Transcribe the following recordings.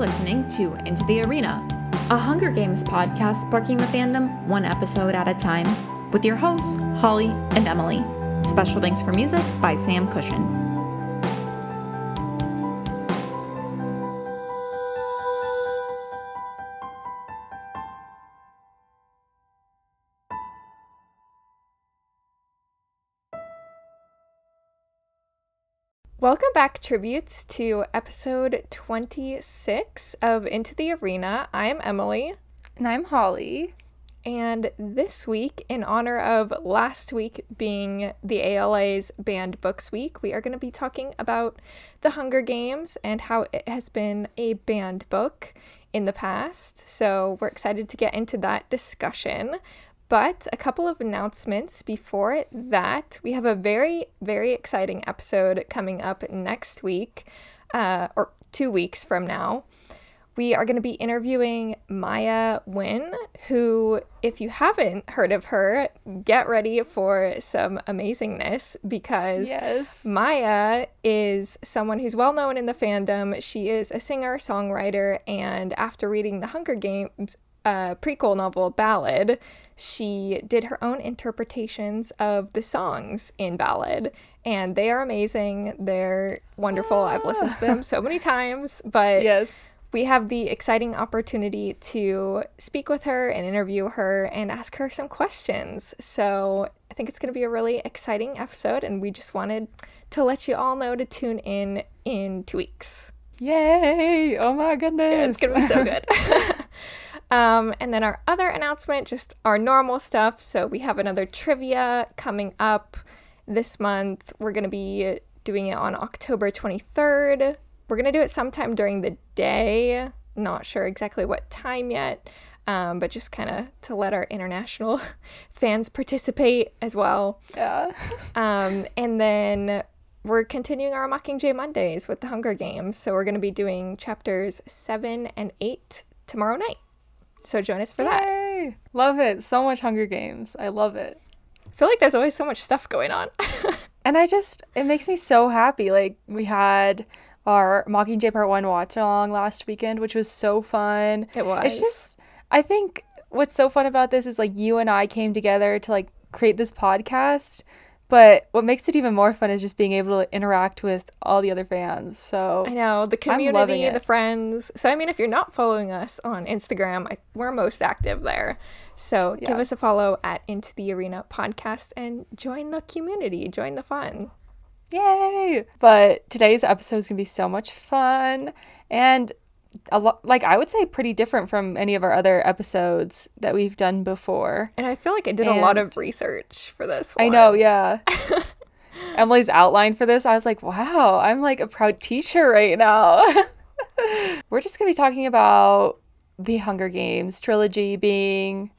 listening to Into the Arena, a Hunger Games podcast sparking the fandom one episode at a time, with your hosts, Holly and Emily. Special thanks for music by Sam Cushion. Welcome back, tributes, to episode 26 of Into the Arena. I'm Emily. And I'm Holly. And this week, in honor of last week being the ALA's Banned Books Week, we are going to be talking about The Hunger Games and how it has been a banned book in the past. So we're excited to get into that discussion. But a couple of announcements before that. We have a very, very exciting episode coming up next week, uh, or two weeks from now. We are going to be interviewing Maya Nguyen, who, if you haven't heard of her, get ready for some amazingness because Yes. Maya is someone who's well known in the fandom. She is a singer, songwriter, and after reading the Hunger Games uh, prequel novel Ballad, she did her own interpretations of the songs in Ballad, and they are amazing. They're wonderful. I've listened to them so many times, but Yes. we have the exciting opportunity to speak with her and interview her and ask her some questions. So I think it's going to be a really exciting episode, and we just wanted to let you all know to tune in in two weeks. Yay! Oh my goodness. Yeah, it's going to be so good. um, and then our other announcement, just our normal stuff. So we have another trivia coming up this month. We're going to be doing it on October 23rd. We're going to do it sometime during the day. Not sure exactly what time yet, um, but just kind of to let our international fans participate as well. yeah. Um, and then we're continuing our Mockingjay Mondays with the Hunger Games. So we're going to be doing chapters seven and eight tomorrow night. So join us for that. Love it. So much Hunger Games. I love it. I feel like there's always so much stuff going on. And I just, it makes me so happy. Like, we had our Mockingjay Part 1 watch along last weekend, which was so fun. It was. It's just, I think what's so fun about this is like you and I came together to like create this podcast. But what makes it even more fun is just being able to interact with all the other fans. So I know the community, the friends. So I mean, if you're not following us on Instagram, I, we're most active there. So give us a follow at Into the Arena podcast and join the community, join the fun. Yay! But today's episode is gonna be so much fun and a lot like I would say pretty different from any of our other episodes that we've done before. And I feel like I did a lot of research for this one. I know, yeah. Emily's outline for this, I was like, wow, I'm like a proud teacher right now. We're just gonna be talking about the Hunger Games trilogy being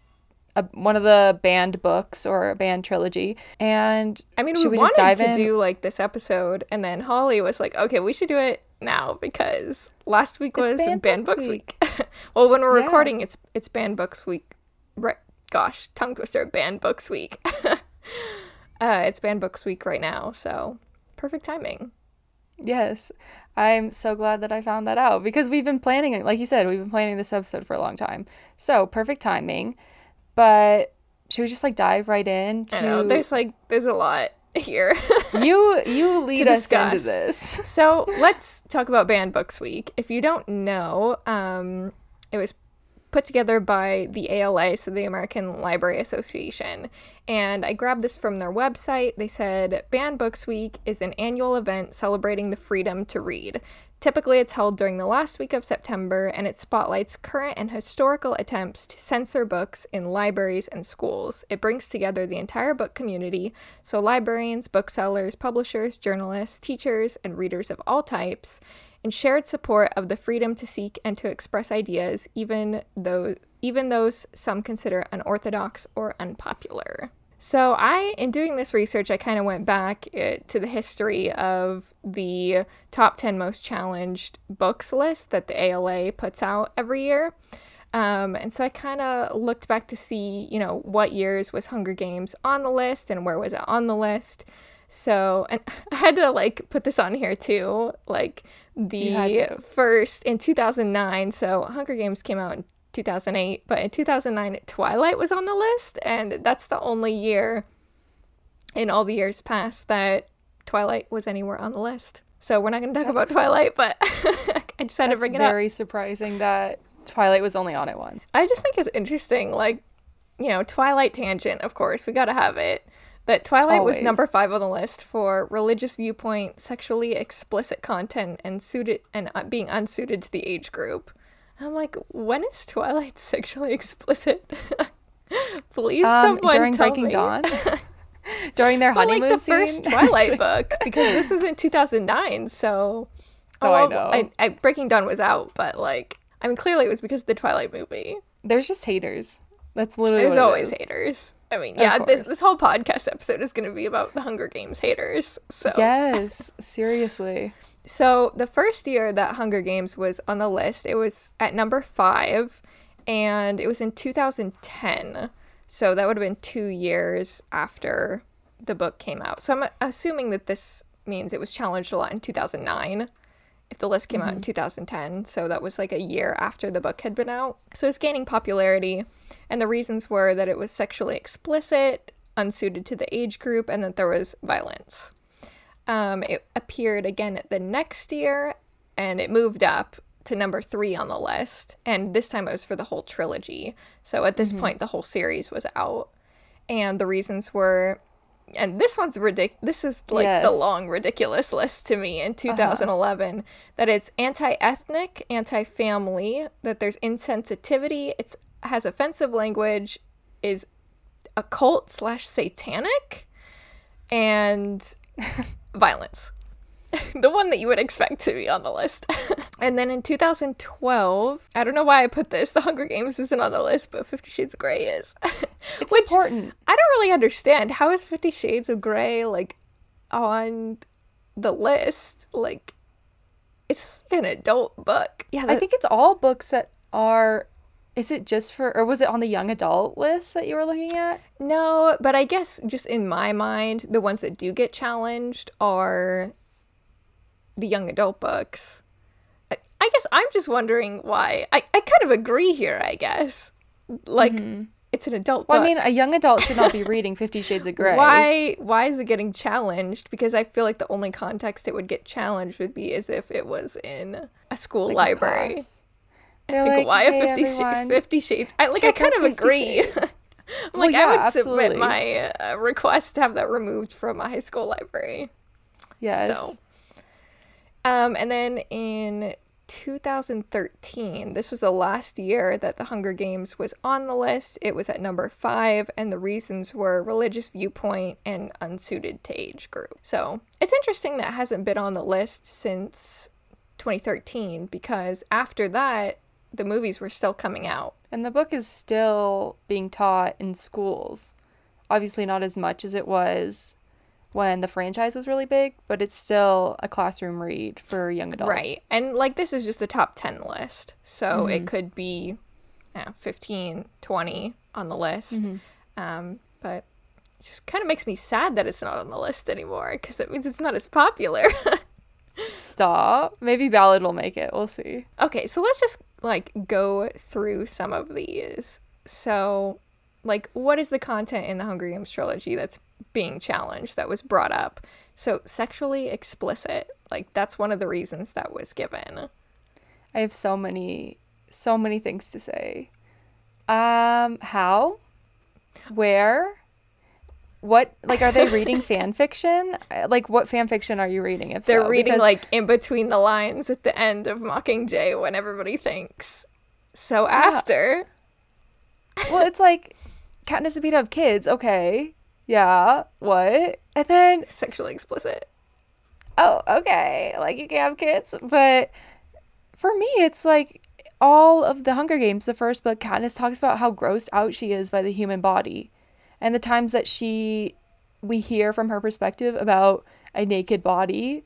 a, one of the banned books or a banned trilogy. And I mean, we, we just wanted dive to in? do like this episode, and then Holly was like, "Okay, we should do it now because last week was Banned Banned Books Books Week." well, when we're Yeah. recording, it's it's Banned Books Week. Right? Gosh, tongue twister. Banned Books Week. uh, it's Banned Books Week right now, so perfect timing. Yes. I'm so glad that I found that out because we've been planning it. Like you said, we've been planning this episode for a long time. So, perfect timing. But should we just like dive right in I know there's like there's a lot here. you you lead us into this. So let's talk about Banned Books Week. If you don't know, um, it was put together by the ALA, so the American Library Association. And I grabbed this from their website. They said Banned Books Week is an annual event celebrating the freedom to read. Typically, it's held during the last week of September and it spotlights current and historical attempts to censor books in libraries and schools. It brings together the entire book community, so librarians, booksellers, publishers, journalists, teachers, and readers of all types, in shared support of the freedom to seek and to express ideas, even though even those some consider unorthodox or unpopular. So I, in doing this research, I kind of went back uh, to the history of the top 10 most challenged books list that the ALA puts out every year. Um, and so I kind of looked back to see, you know, what years was Hunger Games on the list and where was it on the list. So, and I had to like put this on here too. Like the first in 2009. So, Hunger Games came out in 2008, but in 2009, Twilight was on the list. And that's the only year in all the years past that Twilight was anywhere on the list. So, we're not going to talk about Twilight, but I just had to bring it up. very surprising that Twilight was only on it once. I just think it's interesting, like, you know, Twilight tangent, of course, we gotta have it. That Twilight was number five on the list for religious viewpoint, sexually explicit content, and suited and uh, being unsuited to the age group. I'm like, when is Twilight sexually explicit? Please, Um, someone during tell Breaking me. Dawn, during their But honeymoon like the scene. first Twilight book, because this was in 2009, so. Oh, I know. I, I, Breaking Dawn was out, but like, I mean, clearly it was because of the Twilight movie. There's just haters. That's literally There's what it always haters. I mean, yeah, this, this whole podcast episode is going to be about the Hunger Games haters. So, Yes, seriously. So the first year that Hunger Games was on the list, it was at number five, and it was in 2010. So that would have been two years after the book came out. So I'm assuming that this means it was challenged a lot in 2009 if the list came out in mm-hmm. 2010. So that was like a year after the book had been out. So it's gaining popularity. And the reasons were that it was sexually explicit, unsuited to the age group, and that there was violence. Um, it appeared again the next year and it moved up to number three on the list. And this time it was for the whole trilogy. So at this point, the whole series was out. And the reasons were, and this one's ridiculous. This is like the long, ridiculous list to me in 2011 that it's anti ethnic, anti family, that there's insensitivity, it's has offensive language, is occult slash satanic, and violence. the one that you would expect to be on the list. and then in 2012, I don't know why I put this. The Hunger Games isn't on the list, but Fifty Shades of Grey is. It's Which important. I don't really understand. How is Fifty Shades of Grey like on the list? Like, it's like an adult book. Yeah, I think it's all books that are. Is it just for, or was it on the young adult list that you were looking at? No, but I guess just in my mind, the ones that do get challenged are the young adult books. I, I guess I'm just wondering why. I, I kind of agree here, I guess. Like, mm-hmm. it's an adult Well, book. I mean, a young adult should not be reading Fifty Shades of Grey. Why why is it getting challenged? Because I feel like the only context it would get challenged would be as if it was in a school Like, library. class. They're think like, why "Hey, a 50, sh- 50 shades? I like check I kind of agree. Shades." I'm Well, like I would absolutely. submit my uh, request to have that removed from a high school library. Yes. So, um, and then in 2013, this was the last year that the Hunger Games was on the list. It was at number five, and the reasons were religious viewpoint and unsuited to age group. So it's interesting that it hasn't been on the list since 2013 because after that, the movies were still coming out. And the book is still being taught in schools. Obviously, not as much as it was when the franchise was really big, but it's still a classroom read for young adults. Right. And like this is just the top 10 list. So it could be don't know, 15, 20 on the list. Um, but it just kind of makes me sad that it's not on the list anymore because it means it's not as popular. Stop. Maybe Ballad will make it. We'll see. okay, so let's just like go through some of these. So, like, what is the content in the Hunger Games trilogy that's being challenged that was brought up? So, sexually explicit. Like, that's one of the reasons that was given. I have so many, so many things to say. Um, how? Where? What? Like, are they reading fan fiction? Uh, Like, what fan fiction are you reading? If They're so? reading Because- like in between the lines at the end of Mockingjay when everybody thinks. So after, well, it's like Katniss and Peeta have kids. Okay, yeah. What? And then sexually explicit. oh, okay, like you can have kids, but for me, it's like all of the Hunger Games. The first book, Katniss talks about how grossed out she is by the human body, and the times that she we hear from her perspective about a naked body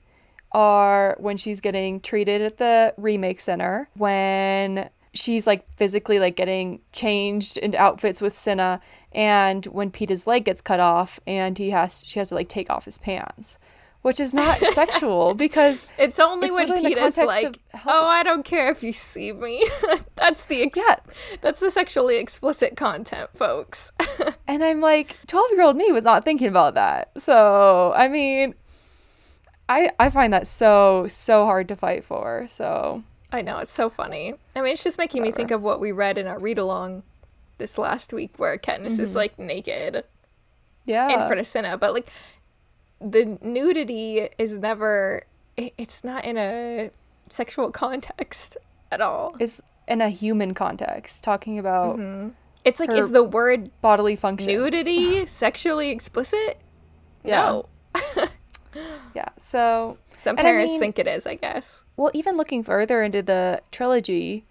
are when she's getting treated at the remake center when she's like physically like getting changed into outfits with Cinna and when Peeta's leg gets cut off and he has she has to like take off his pants which is not sexual because It's only It's when literally in the Peeta's context like, "Oh, I don't care if you see me." that's the ex- Yeah. That's the sexually explicit content, folks. and I'm like 12 year old me was not thinking about that so I mean I I find that so so hard to fight for so I know it's so funny. I mean, it's just making me think of what we read in our read along this last week, where Katniss is mm-hmm. like naked yeah in front of Cinna, but like the nudity is never. It's not in a sexual context at all. it's in a human context talking about mm-hmm. It's like, is the word bodily function nudity sexually explicit? Yeah. No. yeah so Some And I parents mean- think it is, I guess. Well, even looking further into the trilogy,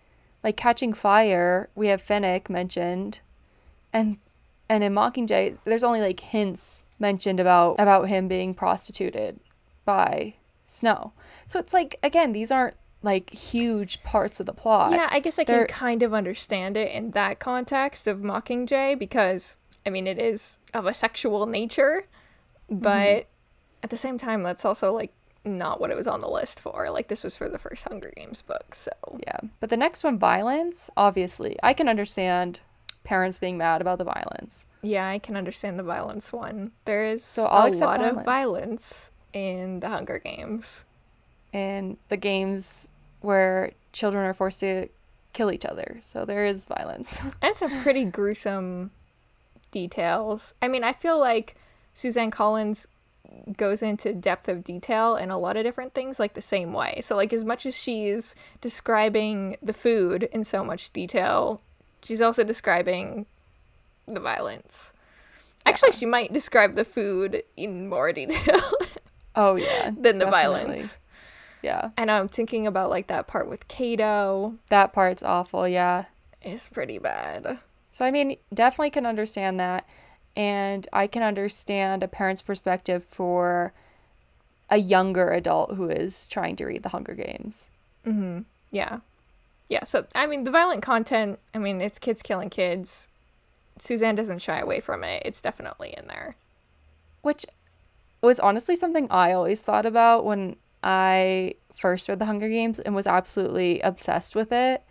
like Catching Fire, we have Finnick mentioned, and and in Mockingjay, there's only like hints mentioned about about him being prostituted by Snow. So it's like again, these aren't like huge parts of the plot. Yeah, I guess I can They're- kind of understand it in that context of Mockingjay because, I mean, it is of a sexual nature, mm-hmm. but at the same time, that's also like not what it was on the list for. Like, this was for the first Hunger Games book, so. Yeah. But the next one, violence, obviously, I can understand parents being mad about the violence. Yeah, I can understand the violence one. There is So I'll a lot violence. of violence in the Hunger Games. And the games where children are forced to kill each other. So there is violence. and some pretty gruesome details. I mean, I feel like Suzanne Collins goes into depth of detail in a lot of different things like the same way. So like as much as she's describing the food in so much detail, she's also describing the violence. Actually, she might describe the food in more detail Oh yeah. than the definitely. violence. Yeah. And I'm thinking about like that part with Cato That part's awful, yeah. It's pretty bad. So I mean, definitely can understand that and I can understand a parent's perspective for a younger adult who is trying to read The Hunger Games. Mm-hmm. Yeah. Yeah, so I mean the violent content, I mean it's kids killing kids. Suzanne doesn't shy away from it. It's definitely in there. Which was honestly something I always thought about when I first read The Hunger Games and was absolutely obsessed with it.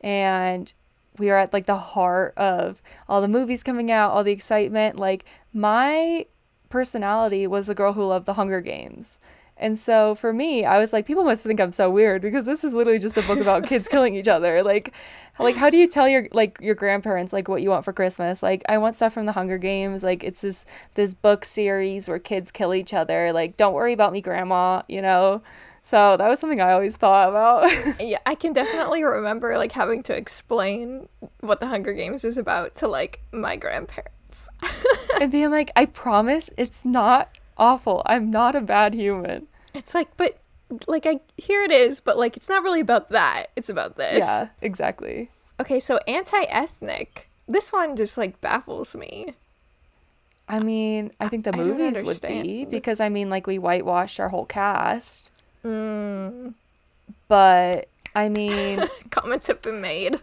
And we are at like the heart of all the movies coming out, all the excitement. Like my personality was the girl who loved The Hunger Games. And so for me, I was like, people must think I'm so weird because this is literally just a book about kids killing each other. Like, like how do you tell your like your grandparents like what you want for Christmas? Like, I want stuff from the Hunger Games. Like, it's this this book series where kids kill each other. Like, don't worry about me, Grandma. You know. So that was something I always thought about. Yeah, I can definitely remember like having to explain what the Hunger Games is about to like my grandparents. and being like, I promise it's not awful. I'm not a bad human. It's like, but like I here it is, but like it's not really about that. It's about this. Yeah, exactly. Okay, so anti-ethnic. This one just like baffles me. I mean, I think the I movies would be because I mean, like we whitewashed our whole cast. Mm, But I mean, comments have been made.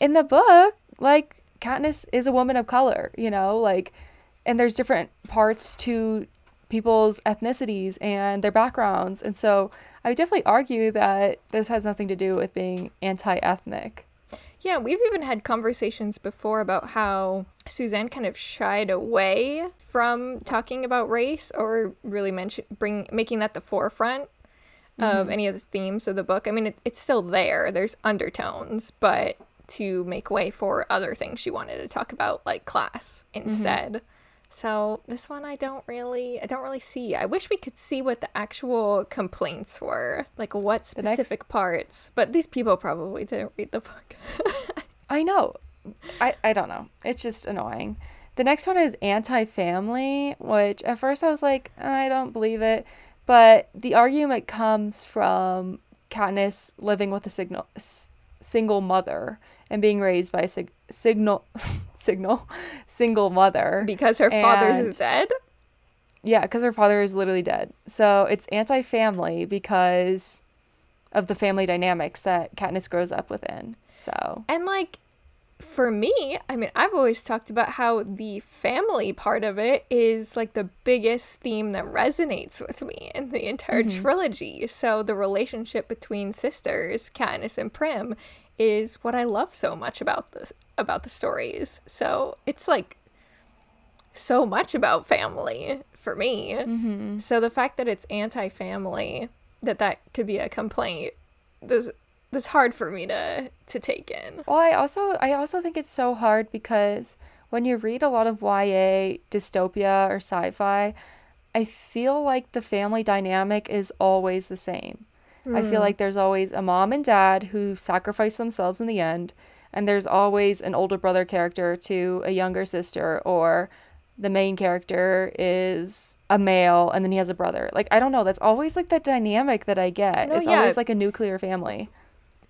in the book, like Katniss is a woman of color, you know, like, and there's different parts to people's ethnicities and their backgrounds, and so I would definitely argue that this has nothing to do with being anti-ethnic. Yeah, we've even had conversations before about how Suzanne kind of shied away from talking about race or really mention bring making that the forefront of mm-hmm. any of the themes of the book. I mean, it, it's still there. There's undertones, but to make way for other things she wanted to talk about, like class mm-hmm. instead. So this one I don't really I don't really see. I wish we could see what the actual complaints were. Like what The next- specific parts. But these people probably didn't read the book. I know. I, I don't know. It's just annoying. The next one is anti family, which at first I was like, I don't believe it. But the argument comes from Katniss living with a signal, s- single mother and being raised by a sig- signal, signal, single mother. because her father's And- is dead. Yeah, because her father is literally dead. So it's anti family because of the family dynamics that Katniss grows up within. So And like for me, I mean, I've always talked about how the family part of it is like the biggest theme that resonates with me in the entire mm-hmm. trilogy. So the relationship between sisters, Katniss and Prim, is what I love so much about this about the stories. So it's like so much about family for me. Mm-hmm. So the fact that it's anti-family, that that could be a complaint, this that's hard for me to to take in. Well, I also I also think it's so hard because when you read a lot of YA dystopia or sci-fi, I feel like the family dynamic is always the same. I feel hmm. like there's always a mom and dad who sacrifice themselves in the end, and there's always an older brother character to a younger sister or the main character is a male and then he has a brother. Like I don't know, that's always like the dynamic that I get. No, it's yeah. always like a nuclear family.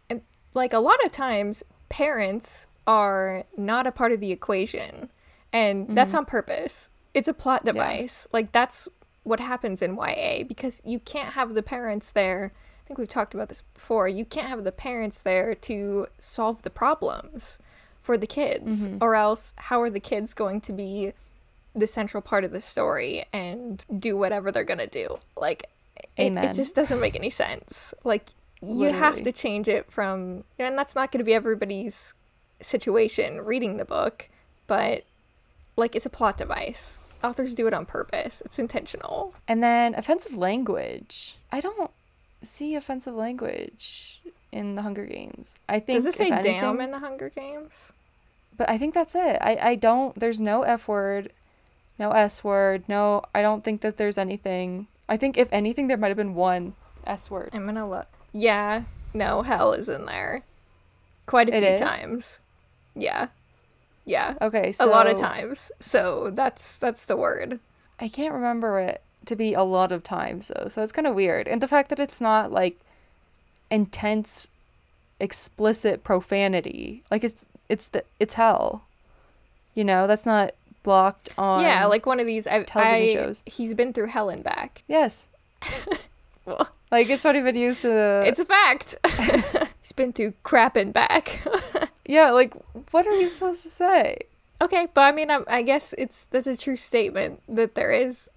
and like a lot of times parents are not a part of the equation and that's mm-hmm. on purpose it's a plot device like that's what happens in ya because you can't have the parents there think we've talked about this before you can't have the parents there to solve the problems for the kids mm-hmm. or else how are the kids going to be the central part of the story and do whatever they're gonna do? Like it, it just doesn't make any sense. Like you have to change it from and that's not going to be everybody's situation reading the book but like it's a plot device. Authors do it on purpose. It's intentional. And then offensive language. I don't see offensive language in the Hunger Games. I think does it say if damn in the hunger games? But I think that's it. I, I don't there's no F word, no S word, no I don't think that there's anything. I think if anything there might have been one S word. i'm gonna look. Yeah no hell is in there. Quite a It few is? times. Yeah. Yeah. Okay, a lot of times. So that's that's the word. I can't remember it to be a lot of times though, so it's kind of weird. And the fact that it's not like intense, explicit profanity, like it's it's the it's hell. You know, that's not blocked on. yeah like one of these I, television I shows. he's been through hell and back yes, well, like it's not even used to. it's a fact he's been through crap and back yeah, like what are we supposed to say? Okay, but I mean, I, I guess it's that's a true statement that there is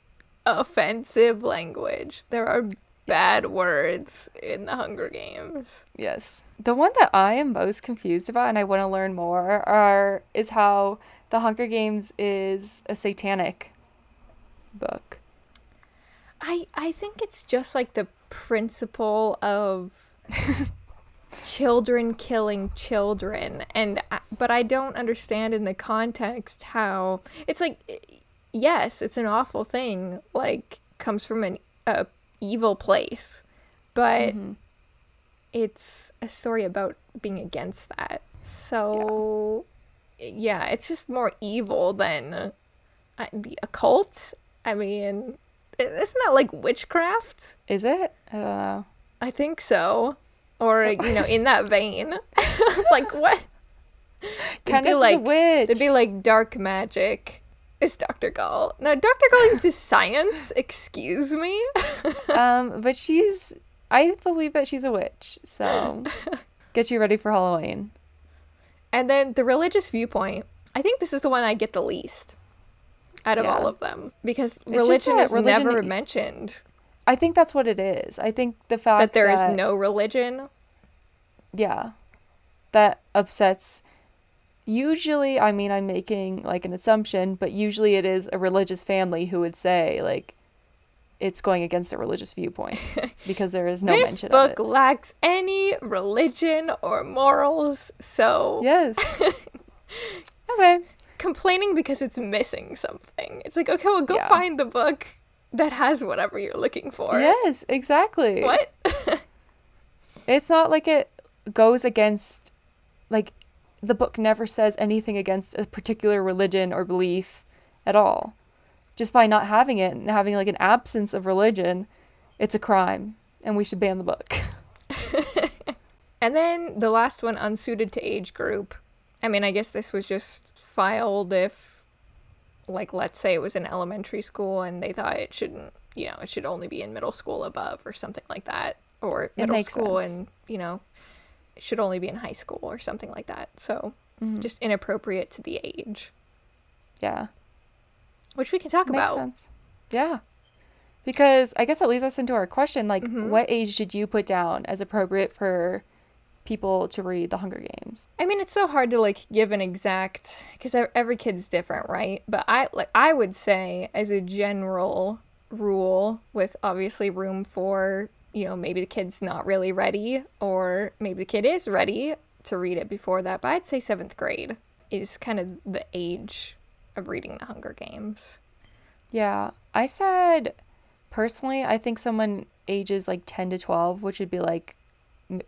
offensive language. There are bad words in the Hunger Games. Yes. The one that I am most confused about and I want to learn more are is how The Hunger Games is a satanic book. I I think it's just like the principle of children killing children, and but I don't understand in the context how it's like yes, it's an awful thing, like comes from an a evil place, but it's a story about being against that. So yeah, it's just more evil than uh, the occult. I mean, isn't that like witchcraft? Is it? I don't know. I think so. Or, you know, in that vein. like, what? Kind of like, witch. It'd be like dark magic. Is Dr. Gaul. Now, Dr. Gaul uses science. Excuse me. um, but she's I believe that she's a witch. So get you ready for Halloween. And then the religious viewpoint. I think this is the one I get the least out of Yeah. all of them because religion is religion- never mentioned. I think that's what it is. I think the fact That there is that- no religion. yeah that upsets usually i mean i'm making like an assumption but usually it is a religious family who would say like it's going against a religious viewpoint because there is no this mention book of it This book lacks any religion or morals. So yes okay complaining because it's missing something. It's like, okay, well, go Yeah. find the book that has whatever you're looking for. yes exactly What? it's not like it goes against like the book never says anything against a particular religion or belief at all just by not having it and having like an absence of religion it's a crime and we should ban the book And then the last one, unsuited to age group. I mean, I guess this was just filed if, like, let's say it was in elementary school and they thought it shouldn't, you know, it should only be in middle school above or something like that, or middle school sense. and you know, should only be in high school or something like that. So Mhm. just inappropriate to the age, yeah. which we can talk Makes about. sense. Yeah. Because I guess that leads us into our question like, Mhm. what age did you put down as appropriate for people to read The Hunger Games? I mean, it's so hard to like give an exact because every kid's different, right? But I like I would say as a general rule, with obviously room for you know maybe the kid's not really ready, or maybe the kid is ready to read it before that. But I'd say seventh grade is kind of the age of reading The Hunger Games. Yeah. I said, personally, I think someone ages like 10 to 12, which would be like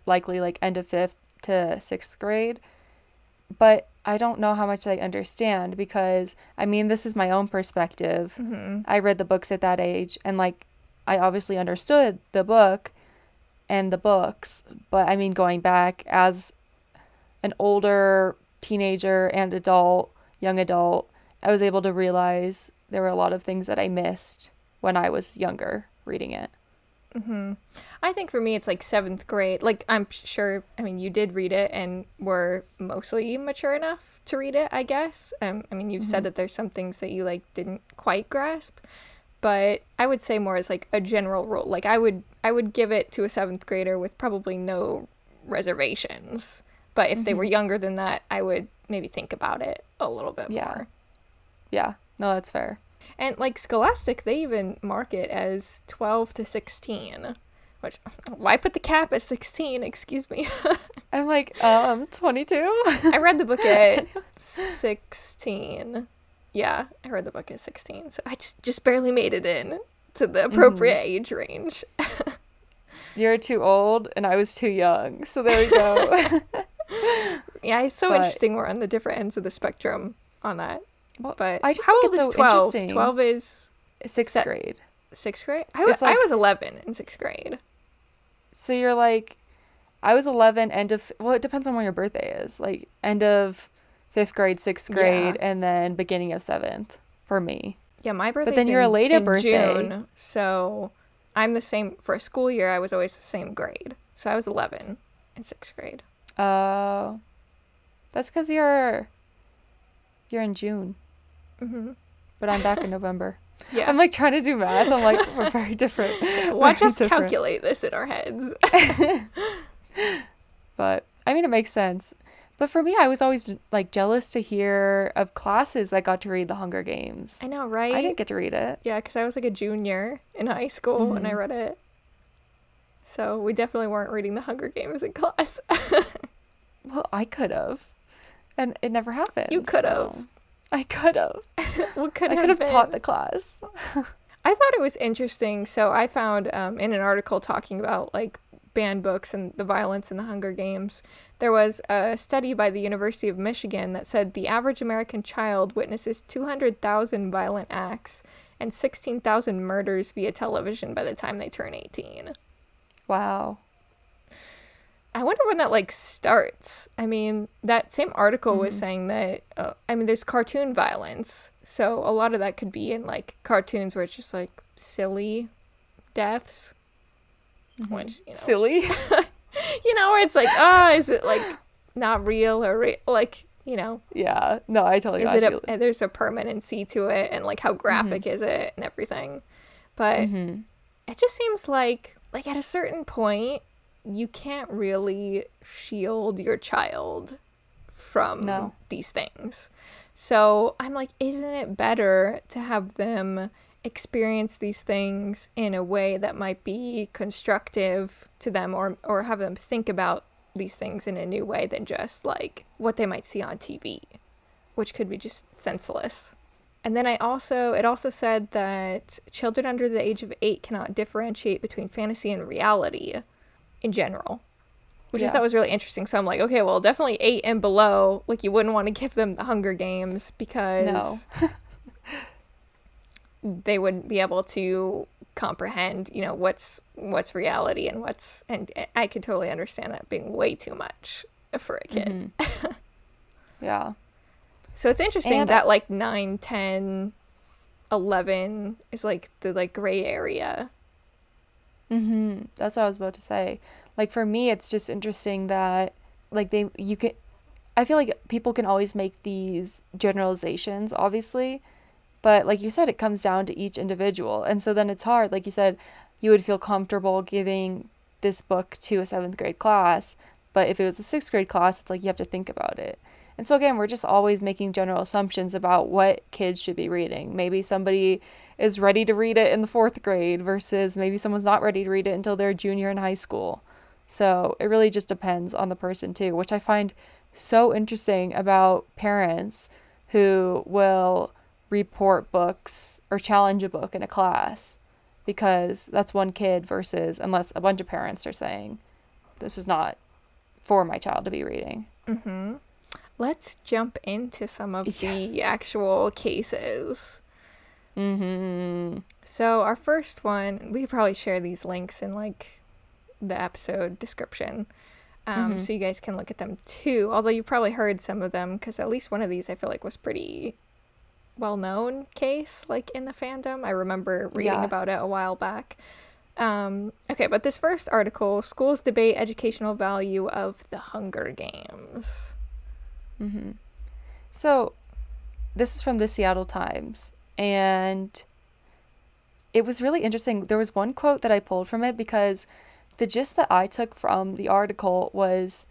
likely like end of fifth to sixth grade. But I don't know how much I understand because, I mean, this is my own perspective. Mm-hmm. I read the books at that age and like I obviously understood the book and the books, but I mean going back as an older teenager and adult, young adult, I was able to realize there were a lot of things that I missed when I was younger reading it. Mm-hmm. I think for me, it's like seventh grade. Like, I'm sure, I mean, you did read it and were mostly mature enough to read it, I guess. Um, I mean, you've said that there's some things that you, like, didn't quite grasp. But I would say more as, like, a general rule. Like, I would, I would give it to a seventh grader with probably no reservations. But if they were younger than that, I would maybe think about it a little bit Yeah. more. Yeah, no, that's fair. And like Scholastic, they even mark it as 12 to 16. Which, why put the cap at 16? Excuse me. I'm like, um, 22? I read the book at 16. Yeah, I read the book at 16. So I just, just barely made it in to the mm-hmm. appropriate age range. You're too old and I was too young. So there we go. Yeah, it's so But- interesting we're on the different ends of the spectrum on that. Well, But I just how think old it's is so 12? interesting. 12 is Sixth grade. sixth grade? I, was like- I was 11 in sixth grade. So you're like, I was 11, end of, well, it depends on when your birthday is. Like, end of fifth grade, sixth grade, Yeah. and then beginning of seventh for me. Yeah, my birthday. But then you're a later birthday. June, so I'm the same for a school year. I was always the same grade, so I was 11 in sixth grade. Oh. that's because you're, you're in June, hmm but I'm back in November. Yeah, I'm like trying to do math. I'm like, we're very different. watch very us different. calculate this in our heads. But I mean, it makes sense. But for me, I was always like jealous to hear of classes that got to read The Hunger Games. I know, right? I didn't get to read it. Yeah, because I was like a junior in high school when I Mhm. read it. So we definitely weren't reading the Hunger Games in class. Well, I could have, and it never happened. You could have. so- I could have. what could have. I could have taught the class. I thought it was interesting. So I found um, in an article talking about like banned books and the violence in the Hunger Games, there was a study by the University of Michigan that said the average American child witnesses 200,000 violent acts and 16,000 murders via television by the time they turn 18. Wow. I wonder when that like starts. I mean, that same article was Mhm. saying that uh, I mean, there's cartoon violence, so a lot of that could be in like cartoons where it's just like silly deaths, which you know, Silly. you know, where it's like, ah, is it like not real or re- like you know, yeah. No, I totally is it you. a, there's a permanency to it and like how graphic is it and everything, but hmm it just seems like like at a certain point you can't really shield your child from No. these things. So I'm like, isn't it better to have them experience these things in a way that might be constructive to them or or have them think about these things in a new way than just like what they might see on TV, which could be just senseless. And then I also, it also said that children under the age of eight cannot differentiate between fantasy and reality in general, which I thought was really interesting. So I'm like, okay, well, definitely eight and below, like you wouldn't want to give them the Hunger Games because they wouldn't be able to comprehend, you know, what's what's reality and what's, and I could totally understand that being way too much for a kid. Mhm. yeah. So it's interesting And- that like 9, 10, 11 is like the like gray area Mm-hmm. That's what I was about to say. Like for me, it's just interesting that like they you can. I feel like people can always make these generalizations, obviously, but like you said, it comes down to each individual, and so then it's hard. Like you said, you would feel comfortable giving this book to a seventh grade class, but if it was a sixth grade class, it's like you have to think about it. And so again, we're just always making general assumptions about what kids should be reading. Maybe somebody is ready to read it in the fourth grade versus maybe someone's not ready to read it until they're junior in high school. So it really just depends on the person too, which I find so interesting about parents who will report books or challenge a book in a class because that's one kid versus unless a bunch of parents are saying this is not for my child to be reading. Mm-hmm. Let's jump into some of Yes. the actual cases. Mm-hmm. So our first one, we probably share these links in like the episode description, um, Mhm. so you guys can look at them too. Although you probably heard some of them, because at least one of these I feel like was pretty well known case like in the fandom. I remember reading Yeah. about it a while back. Um, okay, but this first article, schools debate educational value of the Hunger Games. Mm-hmm. So, this is from the Seattle Times, and it was really interesting. There was one quote that I pulled from it because the gist that I took from the article was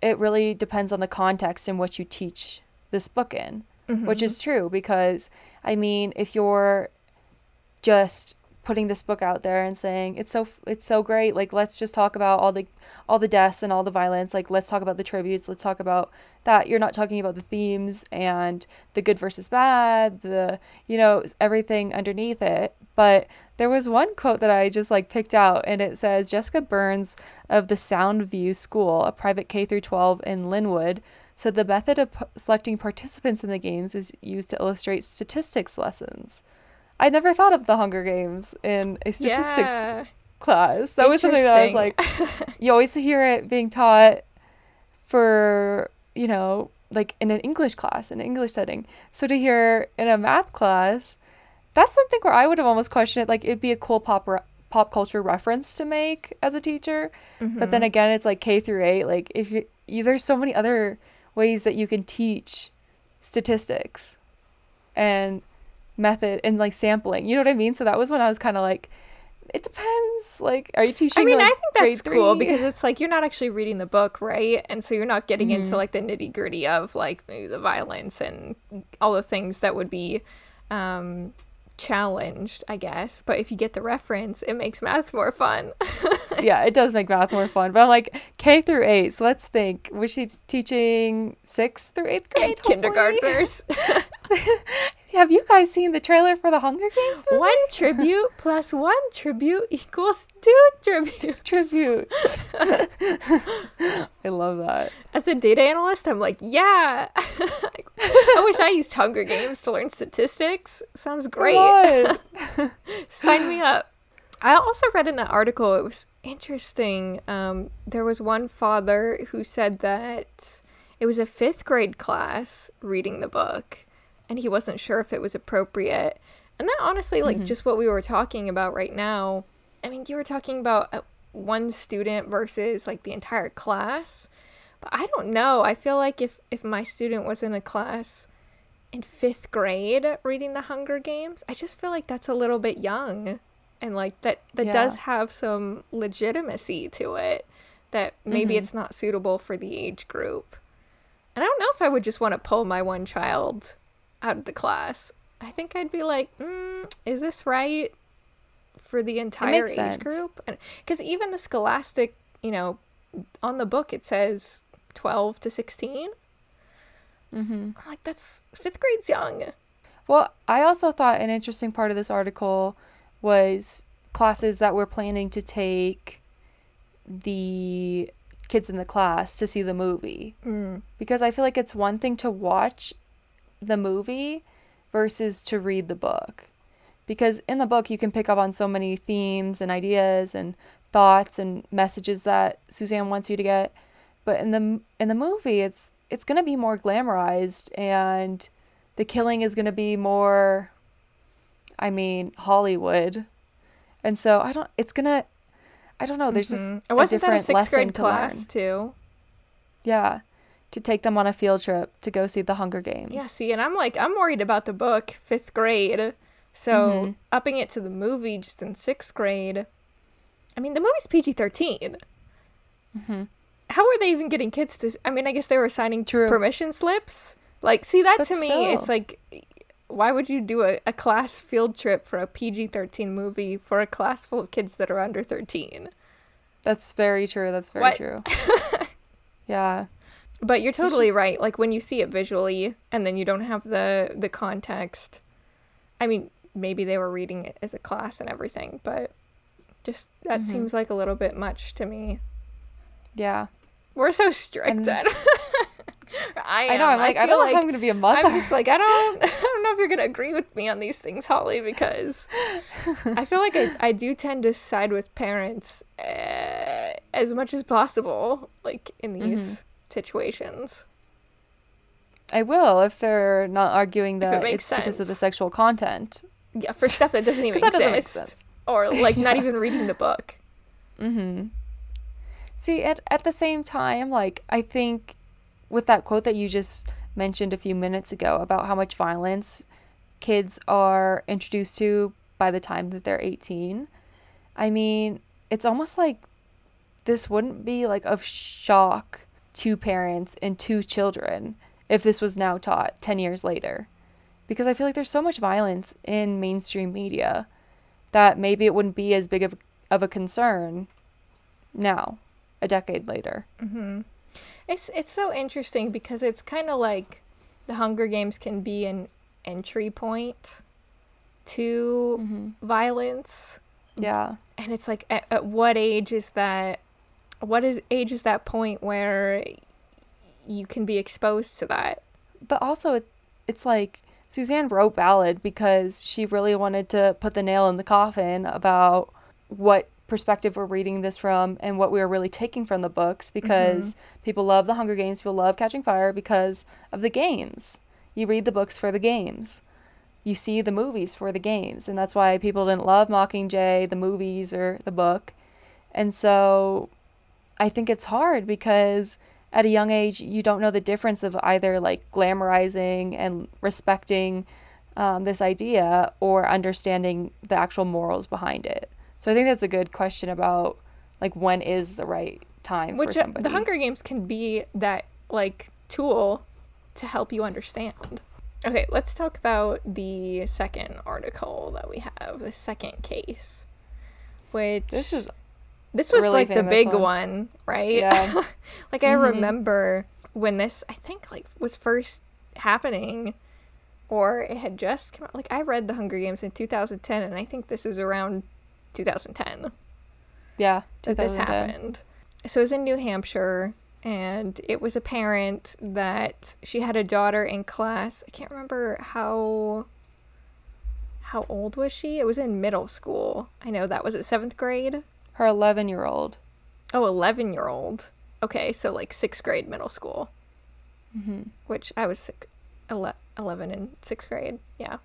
it really depends on the context in which you teach this book in, which mm-hmm. is true because, I mean, if you're just putting this book out there and saying it's so it's so great like let's just talk about all the all the deaths and all the violence like let's talk about the tributes let's talk about that you're not talking about the themes and the good versus bad the you know everything underneath it. But there was one quote that I just like picked out and it says Jessica Burns of the Soundview School a private K through 12 in Lynnwood said the method of p- selecting participants in the games is used to illustrate statistics lessons I never thought of the Hunger Games in a statistics Yeah. class. That was something that I was like, you always hear it being taught for, you know, like in an English class, in an English setting. So to hear in a math class, that's something where I would have almost questioned it. Like it'd be a cool pop re- pop culture reference to make as a teacher. But then mm-hmm. again, it's like K through eight. Like if you, you there's so many other ways that you can teach statistics and method and like sampling. You know what I mean? So that was when I was kind of like, it depends. Like, are you teaching? I mean, like, I think that's cool because it's like you're not actually reading the book, right? And so you're not getting Mm-hmm. into like the nitty gritty of like maybe the violence and all the things that would be um, challenged, I guess. But if you get the reference, it makes math more fun. yeah, it does make math more fun. But I'm like K through eight. So let's think. Was she teaching sixth through eighth grade? Kindergartners. Have you guys seen the trailer for the Hunger Games movie? one tribute plus one tribute equals two tribute. Tribute. I love that. As a data analyst, I'm like, yeah. I wish I used Hunger Games to learn statistics. Sounds great. Sign me up. I also read in that article, it was interesting. Um, there was one father who said that it was a fifth grade class reading the book, and he wasn't sure if it was appropriate. And that honestly, like, just what we were talking about right now. I mean, you were talking about uh, one student versus like the entire class. But I don't know. I feel like if, if my student was in a class in fifth grade reading the Hunger Games, I just feel like that's a little bit young. And like that that Yeah. does have some legitimacy to it that maybe Mhm. it's not suitable for the age group. And I don't know if I would just want to pull my one child out of the class. I think I'd be like, mm, is this right for the entire age sense. group? Because even the scholastic, you know, on the book it says 12 to 16. Mm-hmm. I'm like, that's fifth grade's young. Well, I also thought an interesting part of this article was classes that were planning to take the kids in the class to see the movie. Mm. Because I feel like it's one thing to watch the movie versus to read the book. Because in the book, you can pick up on so many themes and ideas and thoughts and messages that Suzanne wants you to get. But in the in the movie, it's it's gonna be more glamorized and the killing is gonna be more I mean, Hollywood. And so I don't it's gonna I don't know. There's just Mm. a wasn't that a different sixth lesson grade to class learn. too? Yeah, to take them on a field trip to go see the Hunger Games. Yeah, see, and I'm like, I'm worried about the book, fifth grade. So Mhm. upping it to the movie just in sixth grade. I mean, the movie's PG 13. hmm How are they even getting kids to? I mean, I guess they were signing True. permission slips. Like, see, that But to me, still. it's like, why would you do a, a class field trip for a PG 13 movie for a class full of kids that are under 13? That's very true. That's very What? true. yeah. But you're totally just- right. Like when you see it visually and then you don't have the the context. I mean, maybe they were reading it as a class and everything, but just that Mhm. seems like a little bit much to me. Yeah. We're so strict And- at I, am. I know. I'm like, I, feel don't know like how I'm going to be a mother. I'm just like I don't I don't know if you're gonna agree with me on these things, Holly, because I feel like I, I do tend to side with parents uh, as much as possible, like in these Mm-hmm. situations. I will if they're not arguing that it it's because of the sexual content. Yeah, for stuff that doesn't even that doesn't make exist, sense. or like not even reading the book. Mm-hmm. See, at at the same time, like I think with that quote that you just mentioned a few minutes ago about how much violence kids are introduced to by the time that they're 18, I mean, it's almost like this wouldn't be like of shock to parents and to children if this was now taught 10 years later. Because I feel like there's so much violence in mainstream media that maybe it wouldn't be as big of, of a concern now, a decade later. Mm-hmm. It's it's so interesting because it's kind of like the Hunger Games can be an entry point to Mm-hmm. violence, Yeah. and it's like at, at what age is that? What is age is that point where you can be exposed to that? But also, it, it's like Suzanne wrote Ballad because she really wanted to put the nail in the coffin about what perspective we're reading this from and what we are really taking from the books because people love the Hunger Games, people love Catching Fire because of the games. You read the books for the games. You see the movies for the games, and that's why people didn't love Mockingjay, the movies or the book. And so I think it's hard because at a young age you don't know the difference of either like glamorizing and respecting um, this idea or understanding the actual morals behind it. So I think that's a good question about like when is the right time Which for uh, somebody. the Hunger Games can be that like tool to help you understand. Okay, let's talk about the second article that we have, the second case. Which This is this was really like the big one. one, right? Yeah. like I Mhm. remember when this I think like was first happening or it had just come out. Like I read the Hunger Games in 2010 and I think this was around 2010 yeah, that this happened. So it was in New Hampshire, and it was apparent that she had a daughter in class. I can't remember how how old was she? It was in middle school. I know that was at seventh grade. Her 11 year old. Oh, 11 year old. Okay, so like sixth grade middle school, Mm-hmm. which I was six, ele- 11 in sixth grade. Yeah.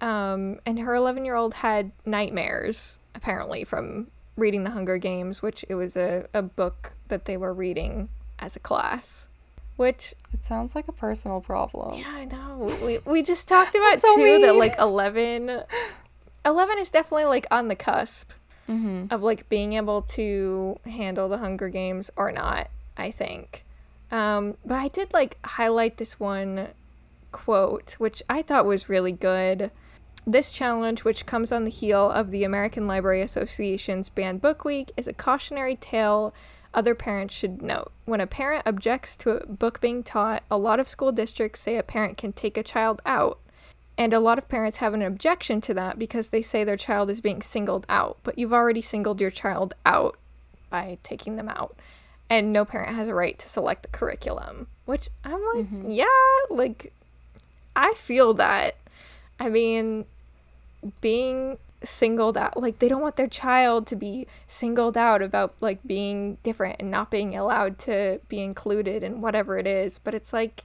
Um, and her 11 year old had nightmares, apparently, from reading The Hunger Games, which it was a, a book that they were reading as a class. Which, It sounds like a personal problem. yeah, I know. We, we just talked about so too that mean. like 11, 11 is definitely like on the cusp Mm-hmm. of like being able to handle the Hunger Games or not, I think. Um, but I did like highlight this one quote, which I thought was really good. This challenge, which comes on the heel of the American Library Association's Banned Book Week, is a cautionary tale other parents should note. When a parent objects to a book being taught, a lot of school districts say a parent can take a child out. And a lot of parents have an objection to that because they say their child is being singled out, but you've already singled your child out by taking them out. And no parent has a right to select the curriculum, which I'm like, mm-hmm. yeah, like I feel that. I mean, being singled out, like they don't want their child to be singled out about like being different and not being allowed to be included in whatever it is, but it's like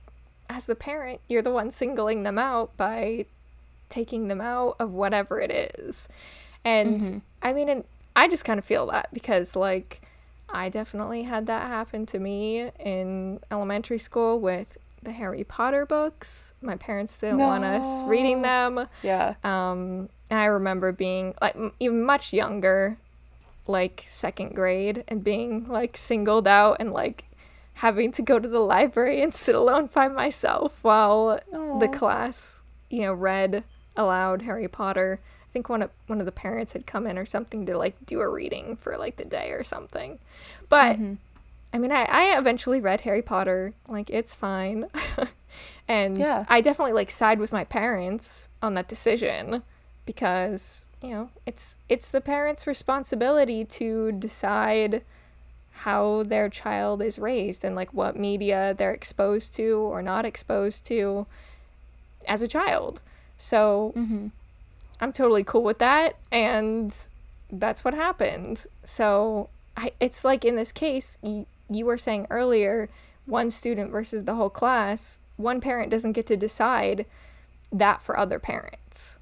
as the parent, you're the one singling them out by taking them out of whatever it is. And mm-hmm. I mean, and I just kind of feel that because like I definitely had that happen to me in elementary school with the Harry Potter books. My parents didn't want us reading them. Yeah. Um, I remember being like m- even much younger, like second grade, and being like singled out and like having to go to the library and sit alone by myself while the class, you know, read aloud Harry Potter. I think one of one of the parents had come in or something to like do a reading for like the day or something. But Mm-hmm. I mean, I, I eventually read Harry Potter. Like, it's fine. and Yeah. I definitely like side with my parents on that decision because, you know, it's it's the parents' responsibility to decide how their child is raised and like what media they're exposed to or not exposed to as a child. So Mm-hmm. I'm totally cool with that, and that's what happened. So I, it's like in this case, you, you were saying earlier, one student versus the whole class. One parent doesn't get to decide that for other parents.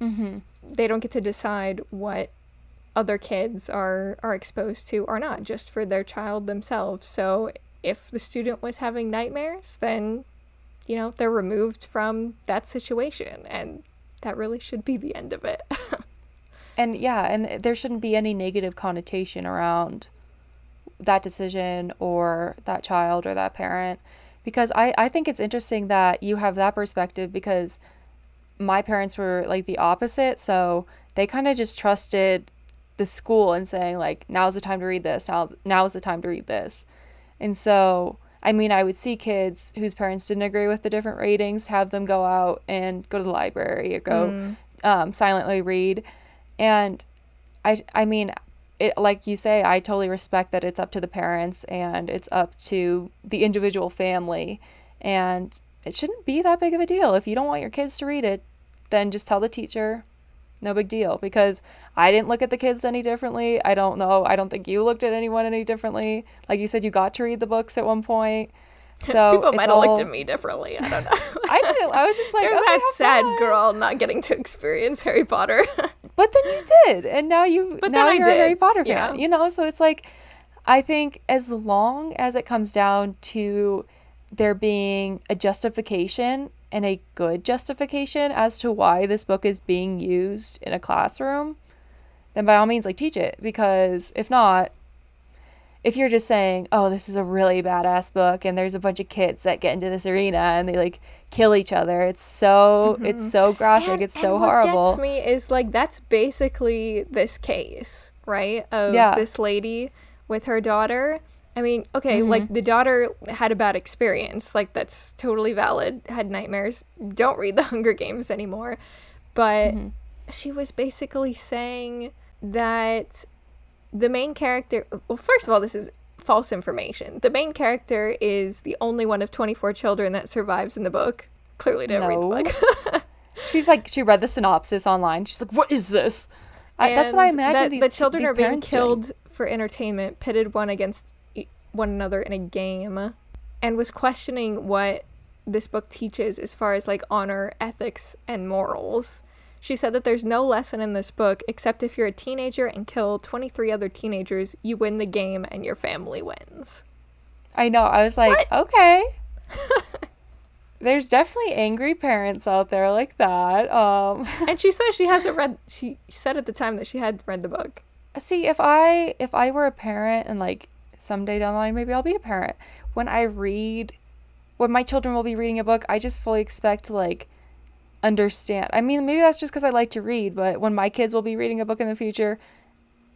Mm-hmm. They don't get to decide what other kids are are exposed to or not, just for their child themselves. So if the student was having nightmares, then you know they're removed from that situation, and that really should be the end of it. And yeah, and there shouldn't be any negative connotation around that decision or that child or that parent. Because I, I think it's interesting that you have that perspective because my parents were like the opposite. So they kind of just trusted the school and saying like now's the time to read this. Now now's the time to read this. And so i mean i would see kids whose parents didn't agree with the different ratings have them go out and go to the library or go um, silently read. And i i mean it like you say i totally respect that it's up to the parents and it's up to the individual family. And it shouldn't be that big of a deal. If you don't want your kids to read it then just tell the teacher. No big deal. Because i didn't look at the kids any differently. I don't know. I don't think you looked at anyone any differently. Like you said you got to read the books at one point so People might have all- looked at me differently. I don't know. i didn't i was just like There's "Okay, that sad fun." girl not getting to experience Harry Potter. But then you did, and now you But now then I you're a Harry Potter yeah. fan. You know, so it's like I think as long as it comes down to there being a justification and a good justification as to why this book is being used in a classroom, then by all means like teach it because if not if you're just saying, "Oh, this is a really badass book and there's a bunch of kids that get into this arena and they like kill each other." It's so it's so graphic, And- it's so and what horrible. gets me is like that's basically this case, right? Of Yeah. this lady with her daughter. I mean, okay, Mm-hmm. like the daughter had a bad experience, like that's totally valid. Had nightmares. Don't read the Hunger Games anymore. But Mm-hmm. she was basically saying that the main character well first of all this is false information the main character is the only one of 24 children that survives in the book clearly didn't read the No. book She's like, she read the synopsis online. She's like, what is this? I, that's what I imagine these the children these are being parents doing. killed for entertainment pitted one against one another in a game and was questioning what this book teaches as far as like honor ethics and morals she said that there's no lesson in this book except if you're a teenager and kill 23 other teenagers you win the game and your family wins I know. I was like, okay. There's definitely angry parents out there like that. Um, and she says she hasn't read she said at the time that she had read the book see, if I if I were a parent and like someday down the line, maybe I'll be a parent. When I read, when my children will be reading a book, I just fully expect like understand. I mean, maybe that's just because I like to read, but when my kids will be reading a book in the future,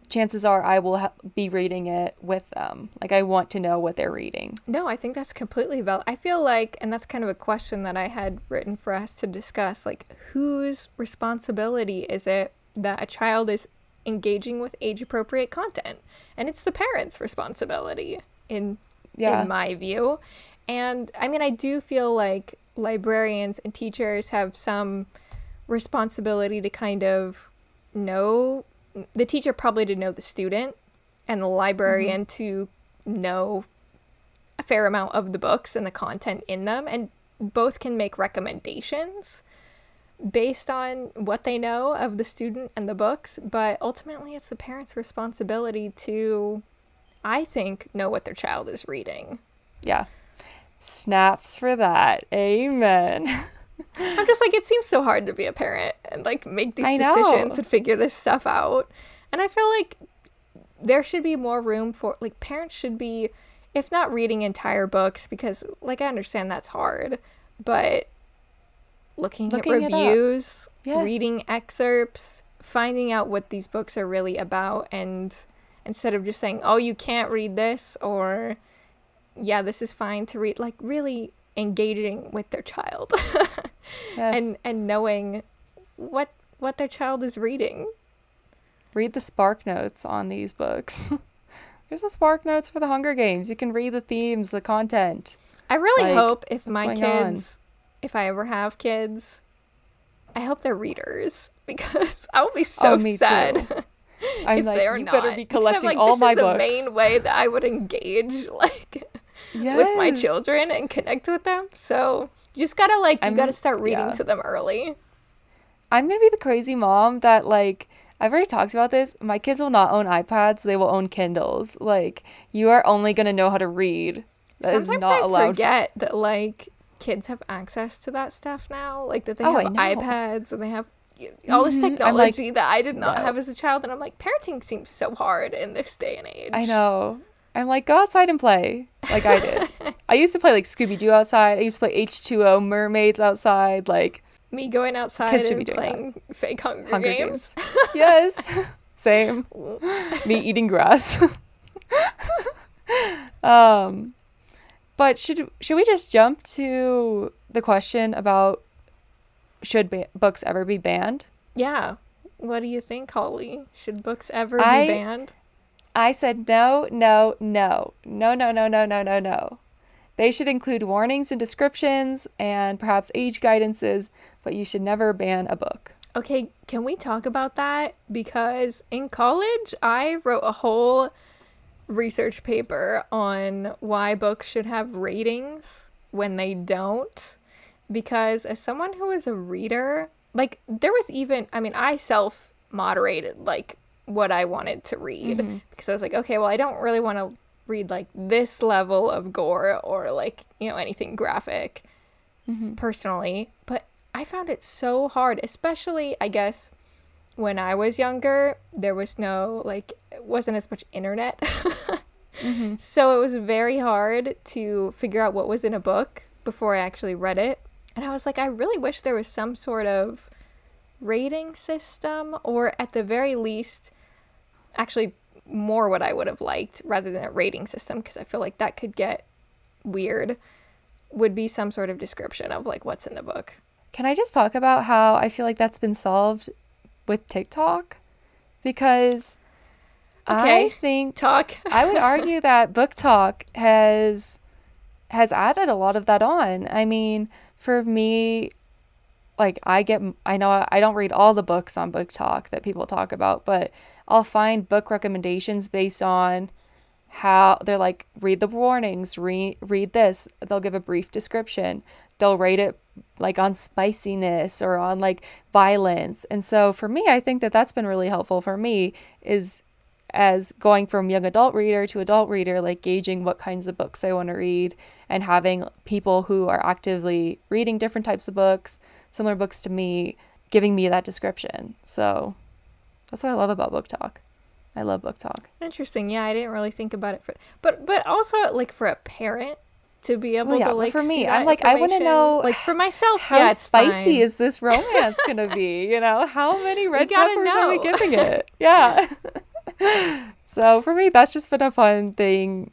chances are I will ha- be reading it with them. Like I want to know what they're reading. No, I think that's completely valid. I feel like, and that's kind of a question that I had written for us to discuss like, whose responsibility is it that a child is engaging with age appropriate content? And it's the parents' responsibility, in, Yeah. in my view. And I mean, I do feel like librarians and teachers have some responsibility to kind of know the teacher probably to know the student and the librarian mm-hmm. to know a fair amount of the books and the content in them and both can make recommendations based on what they know of the student and the books, but ultimately it's the parent's responsibility to, I think, know what their child is reading. Yeah. Snaps for that. Amen. I'm just like, it seems so hard to be a parent and like make these decisions and figure this stuff out. And I feel like there should be more room for, like, parents should be, if not reading entire books, because, like, I understand that's hard, but looking, Looking at reviews, Yes. reading excerpts, finding out what these books are really about, and instead of just saying, oh, you can't read this, or yeah, this is fine to read, like, really engaging with their child. Yes. and and knowing what what their child is reading. read the spark notes on these books. There's the spark notes for the Hunger Games. You can read the themes, the content. I really Like, hope if my going on? kids, if I ever have kids, I hope they're readers because I will be so Oh, sad too. I'm if like, they're you not. better be collecting like, all this my is the books. main way that I would engage like yes. with my children and connect with them. So you just gotta like you I'm- gotta start reading yeah. to them early. I'm gonna be the crazy mom that like I've already talked about this. My kids will not own iPads; they will own Kindles. Like you are only gonna know how to read. That is Sometimes not I allowed. forget that like kids have access to that stuff now. Like that they Oh, have iPads and they have all this Mhm. I'm like, technology that I did not no. have as a child. And I'm like, parenting seems so hard in this day and age. I know. I'm like, go outside and play, like I did. I used to play like Scooby Doo outside. I used to play H2O mermaids outside, like Me going outside Kids should be and playing fake Hunger, Hunger Games. Games. yes, same. Me eating grass. um, but should should we just jump to the question about should ba- books ever be banned? Yeah. What do you think, Holly? Should books ever I- be banned? I said no, no, no, no, no, no, no, no, no, no. They should include warnings and descriptions and perhaps age guidances, but you should never ban a book. Okay, can we talk about that? Because in college, I wrote a whole research paper on why books should have ratings when they don't. Because as someone who is a reader, like, there was even, I mean, I self moderated, like, what I wanted to read. Mm-hmm. Because I was like, okay, well, I don't really want to read, like, this level of gore or, like, you know, anything graphic mm-hmm. personally, but I found it so hard, especially I guess when I was younger, there was no like it wasn't as much internet. Mm-hmm. So it was very hard to figure out what was in a book before I actually read it. And I was like I really wish there was some sort of rating system or at the very least actually more what I would have liked rather than a rating system because I feel like that could get weird would be some sort of description of like what's in the book. Can I just talk about how I feel like that's been solved with TikTok? Because I think Talk. I would argue that BookTok has has added a lot of that on. I mean, for me, like I get I know I don't read all the books on BookTok that people talk about, but I'll find book recommendations based on how they're like read the warnings, read read this. They'll give a brief description. They'll rate it like on spiciness or on like violence. And so for me, I think that that's been really helpful for me is as going from young adult reader to adult reader, like gauging what kinds of books I want to read and having people who are actively reading different types of books, similar books to me, giving me that description. So that's what I love about BookTok. I love BookTok. Interesting. Yeah, I didn't really think about it for, but but also like for a parent to be able yeah, to like for me, see I'm like, I wanna know like for myself. How yeah, spicy fine. is this romance going to be? You know, how many red peppers are we know. giving it? Yeah. so for me, that's just been a fun thing,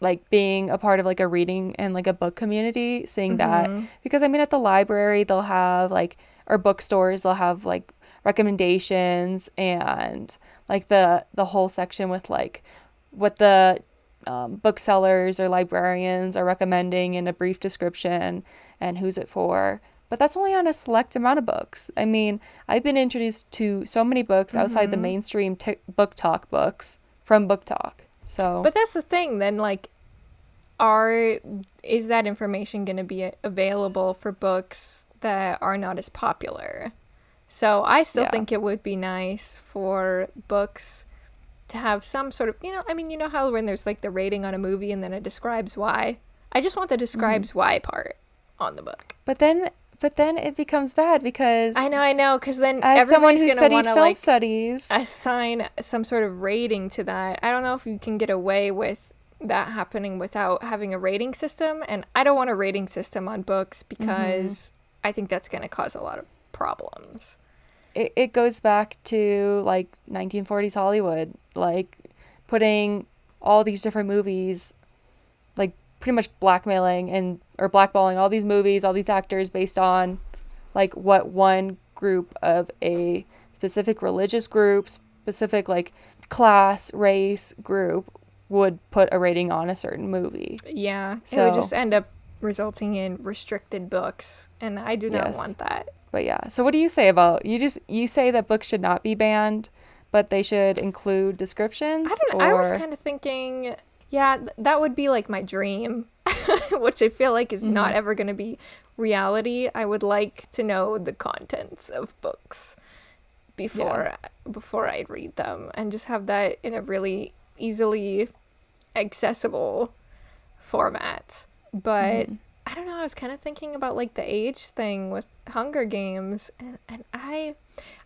like being a part of like a reading and like a book community, seeing that. Because I mean, at the library, they'll have like, or bookstores, they'll have like recommendations and like the the whole section with like what the um, booksellers or librarians are recommending in a brief description and who's it for. But that's only on a select amount of books. I mean, I've been introduced to so many books outside the mainstream t- BookTok books from BookTok. So But that's the thing. Then like, are is that information going to be available for books that are not as popular? So I still Yeah. think it would be nice for books to have some sort of, you know, I mean, you know how when there's like the rating on a movie and then it describes why. I just want the mm-hmm. describes why part on the book. But then, but then it becomes bad because I know, I know, because then as someone who studied want film to like studies, assign some sort of rating to that. I don't know if you can get away with that happening without having a rating system, and I don't want a rating system on books mm-hmm. because I think that's going to cause a lot of problems. it, it goes back to like 1940s Hollywood, like putting all these different movies, like pretty much blackmailing and or blackballing all these movies, all these actors based on like what one group of a specific religious group, specific like class, race group would put a rating on a certain movie. Yeah, it So- would just end up resulting in restricted books, and I do not Yes. want that. But yeah, so what do you say about you just you say that books should not be banned, but they should include descriptions I don't. or I was kind of thinking, yeah, th- that would be like my dream, which I feel like is Mm-hmm. not ever going to be reality. I would like to know the contents of books before before I read them, and just have that in a really easily accessible format. But Mm-hmm. I don't know. I was kind of thinking about like the age thing with Hunger Games, and, and I,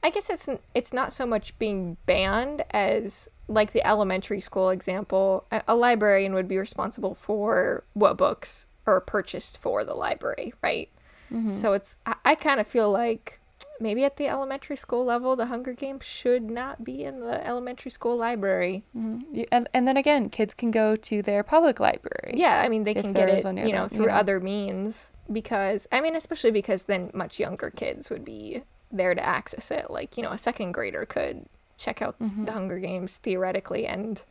I guess it's it's not so much being banned as like the elementary school example. A, a librarian would be responsible for what books are purchased for the library, right? Mm-hmm. So it's I, I kind of feel like maybe at the elementary school level, the Hunger Games should not be in the elementary school library. Mhm. You- And, and then again, kids can go to their public library. Yeah, I mean they can get it, you know, them, you through know. other means because I mean, especially because then much younger kids would be there to access it. Like you know, a second grader could check out Mm-hmm. the Hunger Games theoretically, and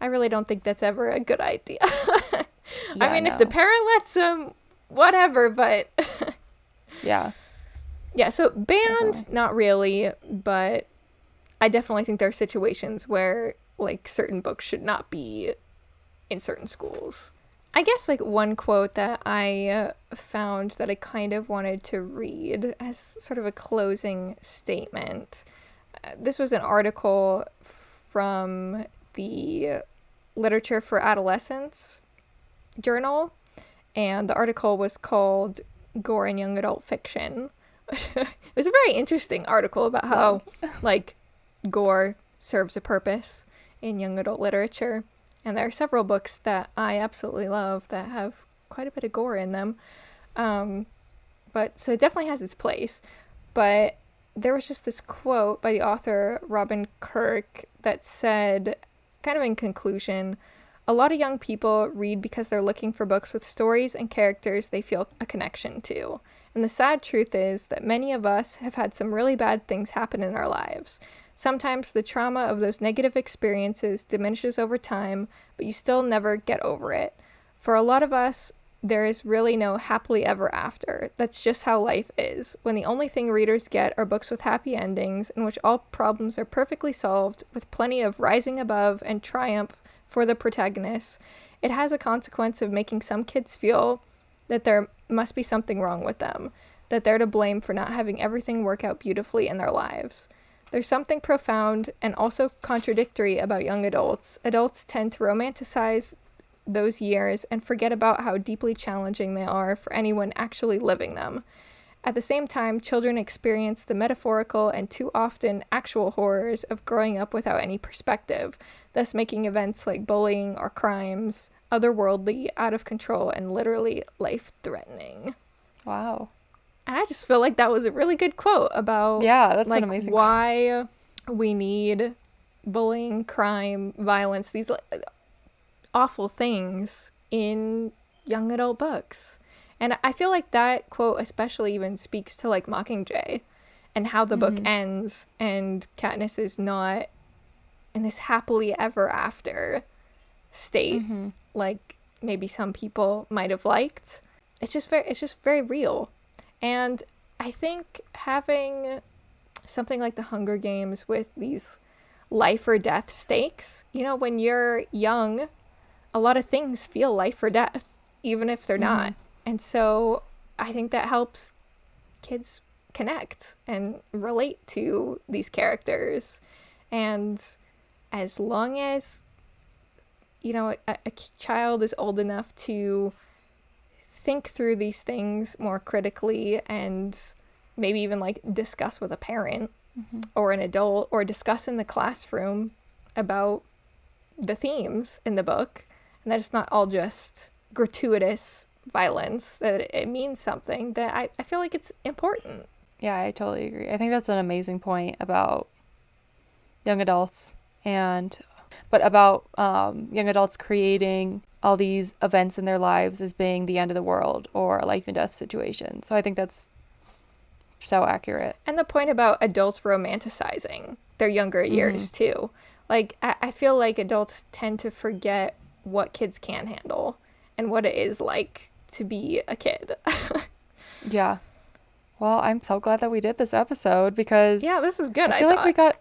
I really don't think that's ever a good idea. I Yeah, mean, if the parent lets them, whatever. But Yeah. Yeah, so banned, Definitely. not really, but I definitely think there are situations where like certain books should not be in certain schools. I guess like one quote that I uh, found that I kind of wanted to read as sort of a closing statement. Uh, this was an article from the Literature for Adolescents journal, and the article was called Gore in Young Adult Fiction. it was a very interesting article about how, like, gore serves a purpose in young adult literature. And there are several books that I absolutely love that have quite a bit of gore in them. Um, but so it definitely has its place. But there was just this quote by the author Robin Kirk that said, kind of in conclusion, a lot of young people read because they're looking for books with stories and characters they feel a connection to. And the sad truth is that many of us have had some really bad things happen in our lives. Sometimes the trauma of those negative experiences diminishes over time, but you still never get over it. For a lot of us, there is really no happily ever after. That's just how life is. When the only thing readers get are books with happy endings, in which all problems are perfectly solved, with plenty of rising above and triumph for the protagonists, it has a consequence of making some kids feel that there must be something wrong with them, that they're to blame for not having everything work out beautifully in their lives. There's something profound and also contradictory about young adults. Adults tend to romanticize those years and forget about how deeply challenging they are for anyone actually living them. At the same time, children experience the metaphorical and too often actual horrors of growing up without any perspective, thus making events like bullying or crimes otherworldly, out of control, and literally life threatening. Wow. And I just feel like that was a really good quote about Yeah, that's like an amazing. why we need bullying, crime, violence, these like, awful things in young adult books. And I feel like that quote especially even speaks to like Mockingjay and how the book mm-hmm. ends and Katniss is not in this happily ever after state mm-hmm. like maybe some people might have liked. It's just very it's just very real. And I think having something like the Hunger Games with these life or death stakes, you know, when you're young, a lot of things feel life or death, even if they're mm-hmm. not. And so I think that helps kids connect and relate to these characters. And as long as, you know, a, a child is old enough to think through these things more critically and maybe even like discuss with a parent mm-hmm. or an adult or discuss in the classroom about the themes in the book. And that it's not all just gratuitous violence that it means something that I, I feel like it's important. Yeah, I totally agree. I think that's an amazing point about young adults and but about um, young adults creating all these events in their lives as being the end of the world or a life and death situation. So I think that's so accurate. and the point about adults romanticizing their younger years too like I, I feel like adults tend to forget what kids can handle and what it is like to be a kid Yeah. Well, I'm so glad that we did this episode because yeah this is good I i, feel like we got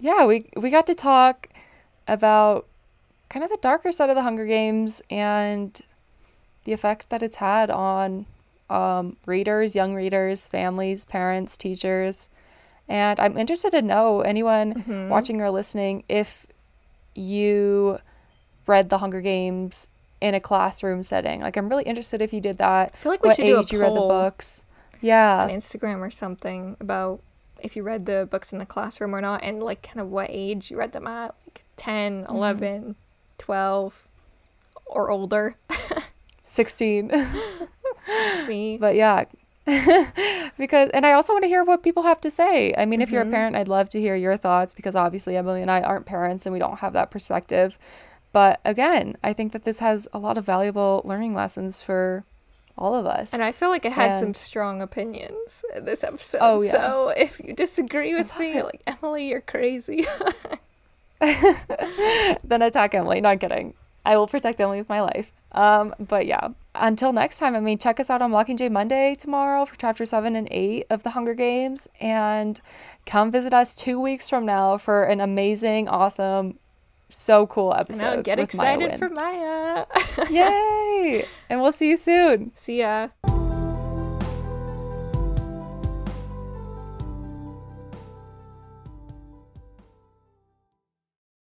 yeah, we we got to talk about kind of the darker side of the Hunger Games and the effect that it's had on um, readers, young readers, families, parents, teachers. And I'm interested to know anyone Mm-hmm. watching or listening if you read the Hunger Games in a classroom setting. Like I'm really interested if you did that. I feel like we what should do a age you read the poll. books. Yeah. on instagram or something about if you read the books in the classroom or not and like kind of what age you read them at like 10 Mm-hmm. 11 12 or older 16. me but yeah because and i also want to hear what people have to say i mean if Mm-hmm. you're a parent i'd love to hear your thoughts because obviously emily and i aren't parents and we don't have that perspective but again i think that this has a lot of valuable learning lessons for all of us And I feel like I had some strong opinions in this episode. Oh, yeah. So if you disagree with me, like Emily, you're crazy. then attack emily not kidding i will protect emily with my life um but yeah until next time i mean check us out on Walking mockingjay monday tomorrow for chapter 7 and 8 of the hunger games and come visit us two weeks from now for an amazing awesome so cool episode now get Maya excited Wynn. for Maya. yay and we'll see you soon See ya.